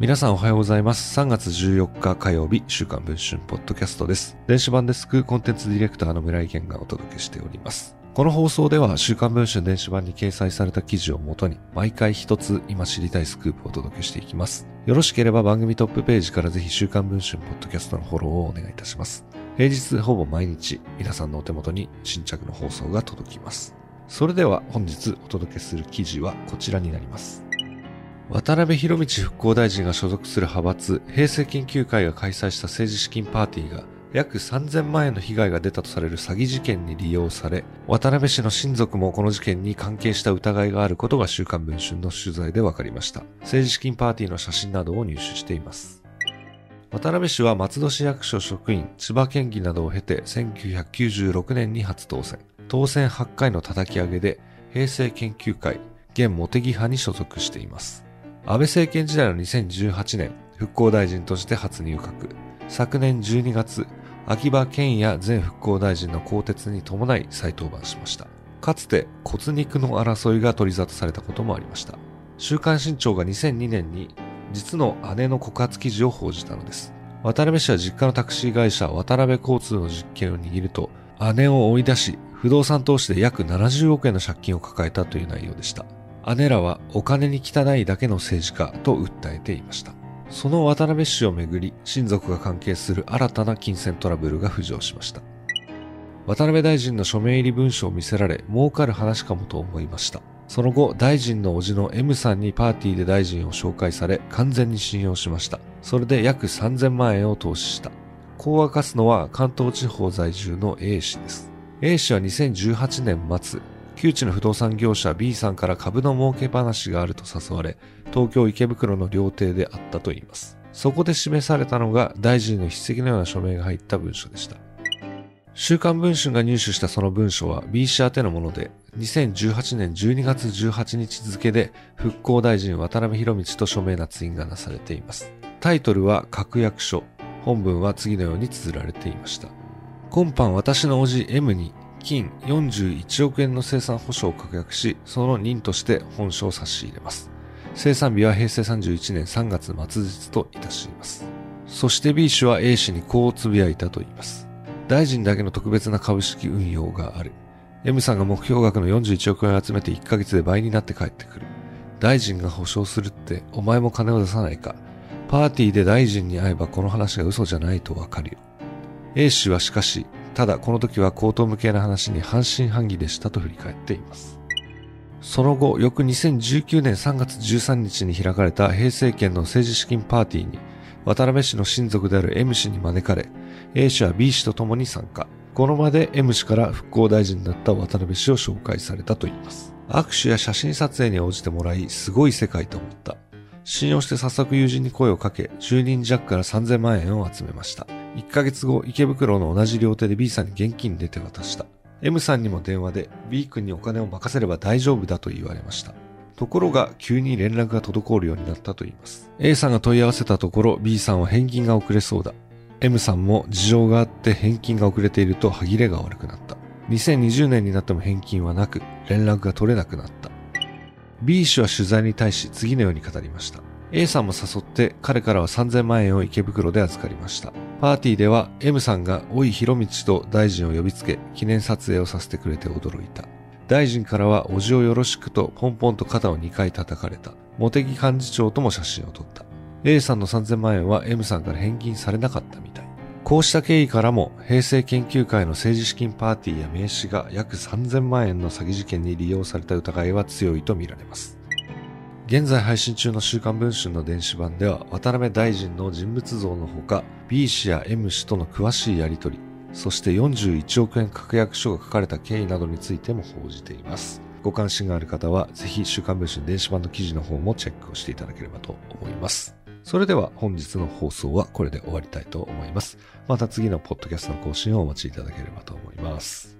皆さんおはようございます。3月14日火曜日、週刊文春ポッドキャストです。電子版デスクコンテンツディレクターの村井健がお届けしております。この放送では週刊文春電子版に掲載された記事をもとに毎回一つ今知りたいスクープをお届けしていきます。よろしければ番組トップページからぜひ週刊文春ポッドキャストのフォローをお願いいたします。平日ほぼ毎日皆さんのお手元に新着の放送が届きます。それでは本日お届けする記事はこちらになります。渡辺博道復興大臣が所属する派閥、平成研究会が開催した政治資金パーティーが約3000万円の被害が出たとされる詐欺事件に利用され、渡辺氏の親族もこの事件に関係した疑いがあることが週刊文春の取材で分かりました。政治資金パーティーの写真などを入手しています。渡辺氏は松戸市役所職員、千葉県議などを経て1996年に初当選。当選8回の叩き上げで平成研究会、現茂木派に所属しています。安倍政権時代の2018年、復興大臣として初入閣。昨年12月、秋葉賢也前復興大臣の更迭に伴い再登板しました。かつて骨肉の争いが取り沙汰されたこともありました。週刊新潮が2002年に実の姉の告発記事を報じたのです。渡辺氏は実家のタクシー会社渡辺交通の実権を握ると、姉を追い出し、不動産投資で約70億円の借金を抱えたという内容でした。姉らはお金に汚いだけの政治家と訴えていました。その渡辺氏をめぐり、親族が関係する新たな金銭トラブルが浮上しました。渡辺大臣の署名入り文書を見せられ、儲かる話かもと思いました。その後、大臣の叔父の M さんにパーティーで大臣を紹介され、完全に信用しました。それで約3000万円を投資した。こう明かすのは関東地方在住の A 氏です。A 氏は2018年末、旧知の不動産業者 B さんから株の儲け話があると誘われ、東京池袋の料亭であったといいます。そこで示されたのが大臣の筆跡のような署名が入った文書でした。週刊文春が入手したその文書は B 氏宛てのもので、2018年12月18日付で復興大臣渡辺博道と署名捺印がなされています。タイトルは確約書。本文は次のように綴られていました。今般私の叔父 M に金41億円の生産保証を確約し、その任として本書を差し入れます。生産日は平成31年3月末日といたします。そして B 氏は A 氏にこう呟いたと言います。大臣だけの特別な株式運用がある。M さんが目標額の41億円を集めて1ヶ月で倍になって帰ってくる。大臣が保証するってお前も金を出さないか。パーティーで大臣に会えばこの話が嘘じゃないとわかるよ。A 氏はしかし、ただこの時は口頭向けな話に半信半疑でしたと振り返っています。その後、翌2019年3月13日に開かれた平成権の政治資金パーティーに、渡辺氏の親族である M 氏に招かれ、A 氏は B 氏と共に参加。この場で M 氏から復興大臣になった渡辺氏を紹介されたといいます。握手や写真撮影に応じてもらい、すごい世界と思った。信用して早速友人に声をかけ、10人弱から3000万円を集めました。1ヶ月後、池袋の同じ料亭で B さんに現金で手渡した。M さんにも電話で B 君にお金を任せれば大丈夫だと言われました。ところが急に連絡が滞るようになったと言います。A さんが問い合わせたところ B さんは返金が遅れそうだ。M さんも事情があって返金が遅れていると歯切れが悪くなった。2020年になっても返金はなく連絡が取れなくなった。B 氏は取材に対し次のように語りました。A さんも誘って彼からは3000万円を池袋で預かりました。パーティーでは M さんが老い博道と大臣を呼びつけ記念撮影をさせてくれて驚いた。大臣からはおじをよろしくとポンポンと肩を2回叩かれた。茂木幹事長とも写真を撮った。A さんの3000万円は M さんから返金されなかったみたい。こうした経緯からも平成研究会の政治資金パーティーや名刺が約3000万円の詐欺事件に利用された疑いは強いとみられます。現在配信中の週刊文春の電子版では渡辺大臣の人物像のほか B 氏や M 氏との詳しいやりとり、そして41億円確約書が書かれた経緯などについても報じています。ご関心がある方はぜひ週刊文春電子版の記事の方もチェックをしていただければと思います。それでは本日の放送はこれで終わりたいと思います。また次のポッドキャストの更新をお待ちいただければと思います。